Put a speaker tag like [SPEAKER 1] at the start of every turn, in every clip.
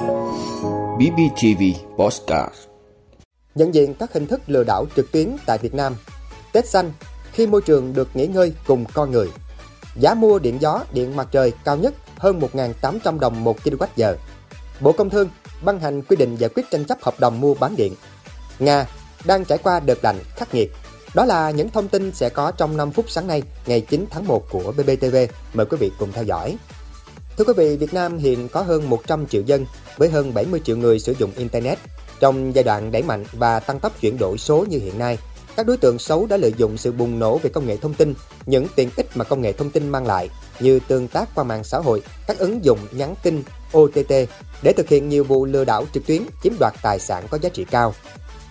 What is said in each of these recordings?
[SPEAKER 1] BBTV Postcard.
[SPEAKER 2] Nhận diện các hình thức lừa đảo trực tuyến tại Việt Nam. Tết xanh, khi môi trường được nghỉ ngơi cùng con người. Giá mua điện gió, điện mặt trời cao nhất hơn 1.800 đồng 1 kWh. Bộ Công Thương ban hành quy định giải quyết tranh chấp hợp đồng mua bán điện. Nga đang trải qua đợt lạnh khắc nghiệt. Đó là những thông tin sẽ có trong 5 phút sáng nay, ngày 9 tháng 1 của BBTV. Mời quý vị cùng theo dõi. Thưa quý vị, Việt Nam hiện có hơn 100 triệu dân với hơn 70 triệu người sử dụng Internet. Trong giai đoạn đẩy mạnh và tăng tốc chuyển đổi số như hiện nay, các đối tượng xấu đã lợi dụng sự bùng nổ về công nghệ thông tin, những tiện ích mà công nghệ thông tin mang lại như tương tác qua mạng xã hội, các ứng dụng nhắn tin, OTT để thực hiện nhiều vụ lừa đảo trực tuyến, chiếm đoạt tài sản có giá trị cao.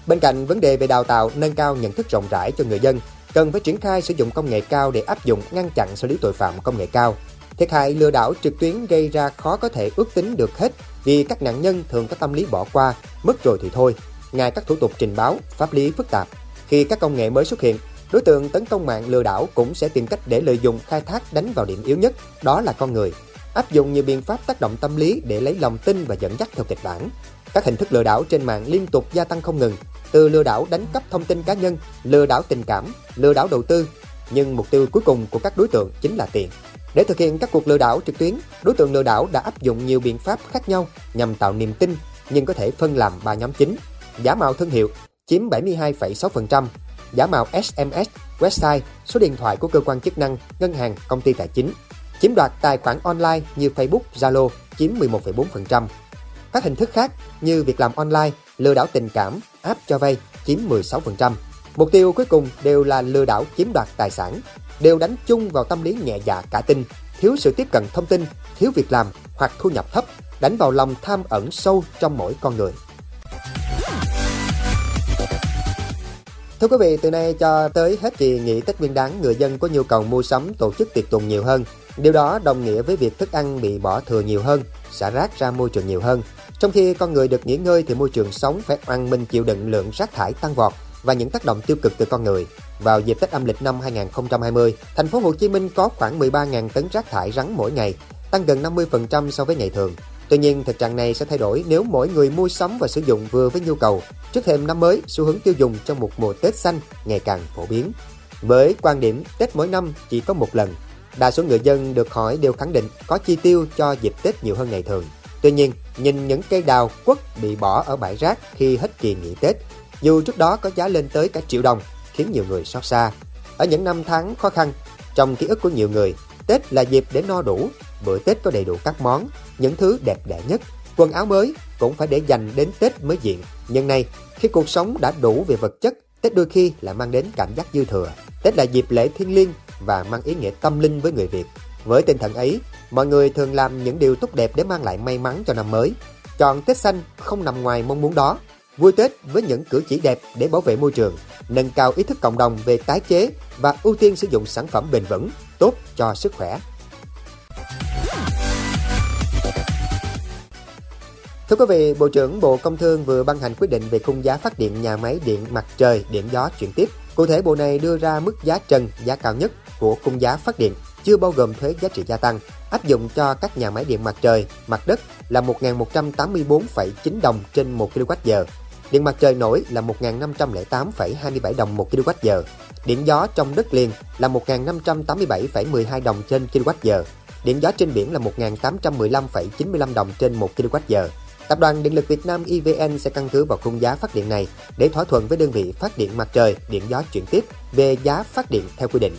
[SPEAKER 2] Bên cạnh vấn đề về đào tạo, nâng cao nhận thức rộng rãi cho người dân, cần phải triển khai sử dụng công nghệ cao để áp dụng ngăn chặn xử lý tội phạm công nghệ cao. Thiệt hại lừa đảo trực tuyến gây ra khó có thể ước tính được hết vì các nạn nhân thường có tâm lý bỏ qua, mất rồi thì thôi, Ngay các thủ tục trình báo, pháp lý phức tạp. Khi các công nghệ mới xuất hiện, đối tượng tấn công mạng lừa đảo cũng sẽ tìm cách để lợi dụng khai thác đánh vào điểm yếu nhất, đó là con người. Áp dụng nhiều biện pháp tác động tâm lý để lấy lòng tin và dẫn dắt theo kịch bản. Các hình thức lừa đảo trên mạng liên tục gia tăng không ngừng, từ lừa đảo đánh cắp thông tin cá nhân, lừa đảo tình cảm, lừa đảo đầu tư, nhưng mục tiêu cuối cùng của các đối tượng chính là tiền. Để thực hiện các cuộc lừa đảo trực tuyến, đối tượng lừa đảo đã áp dụng nhiều biện pháp khác nhau nhằm tạo niềm tin, nhưng có thể phân làm ba nhóm chính. Giả mạo thương hiệu chiếm 72,6%, giả mạo SMS, website, số điện thoại của cơ quan chức năng, ngân hàng, công ty tài chính, chiếm đoạt tài khoản online như Facebook, Zalo chiếm 11,4%. Các hình thức khác như việc làm online, lừa đảo tình cảm, app cho vay chiếm 16%. Mục tiêu cuối cùng đều là lừa đảo chiếm đoạt tài sản, đều đánh chung vào tâm lý nhẹ dạ cả tin, thiếu sự tiếp cận thông tin, thiếu việc làm hoặc thu nhập thấp, đánh vào lòng tham ẩn sâu trong mỗi con người. Thưa quý vị, từ nay cho tới hết kỳ nghỉ Tết Nguyên đán, người dân có nhu cầu mua sắm tổ chức tiệc tùng nhiều hơn. Điều đó đồng nghĩa với việc thức ăn bị bỏ thừa nhiều hơn, xả rác ra môi trường nhiều hơn. Trong khi con người được nghỉ ngơi thì môi trường sống phải oan minh chịu đựng lượng rác thải tăng vọt và những tác động tiêu cực từ con người. Vào dịp Tết âm lịch năm 2020, thành phố Hồ Chí Minh có khoảng 13.000 tấn rác thải rắn mỗi ngày, tăng gần 50% so với ngày thường. Tuy nhiên, thực trạng này sẽ thay đổi nếu mỗi người mua sắm và sử dụng vừa với nhu cầu. Trước thêm năm mới, xu hướng tiêu dùng trong một mùa Tết xanh ngày càng phổ biến. Với quan điểm Tết mỗi năm chỉ có một lần, đa số người dân được hỏi đều khẳng định có chi tiêu cho dịp Tết nhiều hơn ngày thường. Tuy nhiên, nhìn những cây đào quất bị bỏ ở bãi rác khi hết kỳ nghỉ Tết, dù trước đó có giá lên tới cả triệu đồng, khiến nhiều người xót xa. Ở những năm tháng khó khăn, trong ký ức của nhiều người, Tết là dịp để no đủ, bữa Tết có đầy đủ các món, những thứ đẹp đẽ nhất, quần áo mới cũng phải để dành đến Tết mới diện. Nhưng nay, khi cuộc sống đã đủ về vật chất, Tết đôi khi lại mang đến cảm giác dư thừa. Tết là dịp lễ thiêng liêng và mang ý nghĩa tâm linh với người Việt. Với tinh thần ấy, mọi người thường làm những điều tốt đẹp để mang lại may mắn cho năm mới. Chọn Tết xanh không nằm ngoài mong muốn đó. Vui Tết với những cử chỉ đẹp để bảo vệ môi trường, nâng cao ý thức cộng đồng về tái chế và ưu tiên sử dụng sản phẩm bền vững, tốt cho sức khỏe. Thưa quý vị, Bộ trưởng Bộ Công Thương vừa ban hành quyết định về khung giá phát điện nhà máy điện mặt trời, điện gió chuyển tiếp. Cụ thể, Bộ này đưa ra mức giá trần, giá cao nhất của khung giá phát điện chưa bao gồm thuế giá trị gia tăng, áp dụng cho các nhà máy điện mặt trời, mặt đất là 1.184,9 đồng trên 1 kWh, điện mặt trời nổi là 1.508,27 đồng 1 kWh, điện gió trong đất liền là 1.587,12 đồng trên kWh, điện gió trên biển là 1.815,95 đồng trên 1 kWh. Tập đoàn Điện lực Việt Nam EVN sẽ căn cứ vào khung giá phát điện này để thỏa thuận với đơn vị phát điện mặt trời, điện gió chuyển tiếp về giá phát điện theo quy định.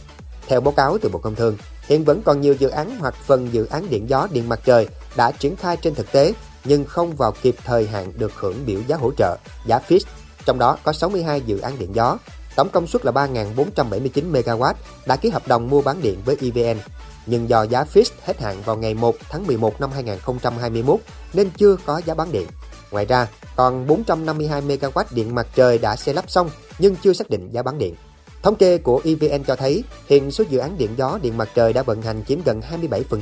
[SPEAKER 2] Theo báo cáo từ Bộ Công Thương, hiện vẫn còn nhiều dự án hoặc phần dự án điện gió, điện mặt trời đã triển khai trên thực tế nhưng không vào kịp thời hạn được hưởng biểu giá hỗ trợ, giá fixed. Trong đó có 62 dự án điện gió, tổng công suất là 3.479 MW đã ký hợp đồng mua bán điện với EVN. Nhưng do giá fixed hết hạn vào ngày 1 tháng 11 năm 2021 nên chưa có giá bán điện. Ngoài ra, còn 452 MW điện mặt trời đã xây lắp xong nhưng chưa xác định giá bán điện. Thống kê của EVN cho thấy, hiện số dự án điện gió, điện mặt trời đã vận hành chiếm gần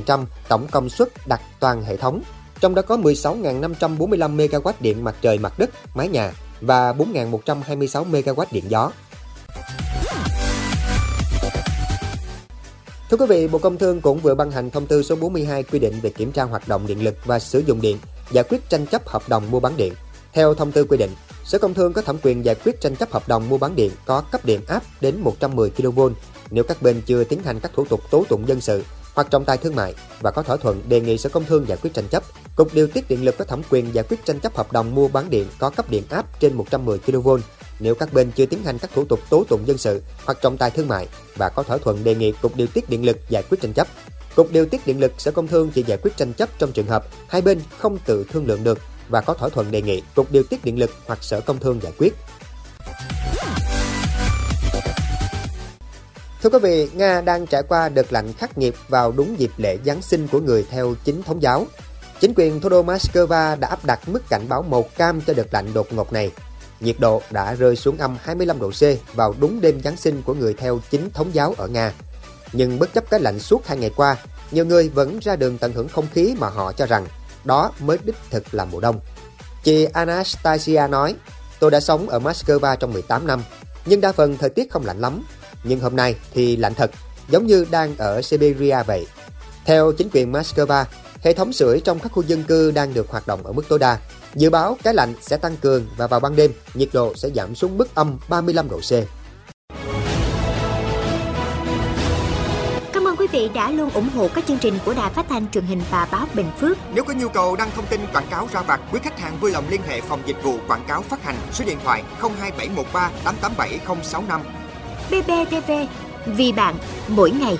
[SPEAKER 2] 27% tổng công suất đặt toàn hệ thống. Trong đó có 16.545 MW điện mặt trời mặt đất, mái nhà và 4.126 MW điện gió. Thưa quý vị, Bộ Công Thương cũng vừa ban hành thông tư số 42 quy định về kiểm tra hoạt động điện lực và sử dụng điện giải quyết tranh chấp hợp đồng mua bán điện. Theo thông tư quy định, Sở Công Thương có thẩm quyền giải quyết tranh chấp hợp đồng mua bán điện có cấp điện áp đến 110 kV nếu các bên chưa tiến hành các thủ tục tố tụng dân sự hoặc trọng tài thương mại và có thỏa thuận đề nghị Sở Công Thương giải quyết tranh chấp. Cục Điều tiết Điện lực có thẩm quyền giải quyết tranh chấp hợp đồng mua bán điện có cấp điện áp trên 110 kV nếu các bên chưa tiến hành các thủ tục tố tụng dân sự hoặc trọng tài thương mại và có thỏa thuận đề nghị Cục Điều tiết Điện lực giải quyết tranh chấp. Cục Điều tiết Điện lực Sở Công Thương chỉ giải quyết tranh chấp trong trường hợp hai bên không tự thương lượng được và có thỏa thuận đề nghị Cục Điều tiết Điện lực hoặc Sở Công Thương giải quyết. Thưa quý vị, Nga đang trải qua đợt lạnh khắc nghiệt vào đúng dịp lễ Giáng sinh của người theo chính thống giáo. Chính quyền thủ đô Moscow đã áp đặt mức cảnh báo màu cam cho đợt lạnh đột ngột này. Nhiệt độ đã rơi xuống âm 25 độ C vào đúng đêm Giáng sinh của người theo chính thống giáo ở Nga. Nhưng bất chấp cái lạnh suốt hai ngày qua, nhiều người vẫn ra đường tận hưởng không khí mà họ cho rằng đó mới đích thực là mùa đông. Chị Anastasia nói, tôi đã sống ở Moscow trong 18 năm, nhưng đa phần thời tiết không lạnh lắm. Nhưng hôm nay thì lạnh thật, giống như đang ở Siberia vậy. Theo chính quyền Moscow, hệ thống sưởi trong các khu dân cư đang được hoạt động ở mức tối đa. Dự báo cái lạnh sẽ tăng cường và vào ban đêm, nhiệt độ sẽ giảm xuống mức âm 35 độ C.
[SPEAKER 3] quý vị đã luôn ủng hộ các chương trình của Đài Phát thanh truyền hình và báo Bình Phước.
[SPEAKER 2] Nếu có nhu cầu đăng thông tin quảng cáo ra vặt, quý khách hàng vui lòng liên hệ phòng dịch vụ quảng cáo phát hành số điện thoại 02713 887065.
[SPEAKER 3] BBTV, vì bạn, mỗi ngày.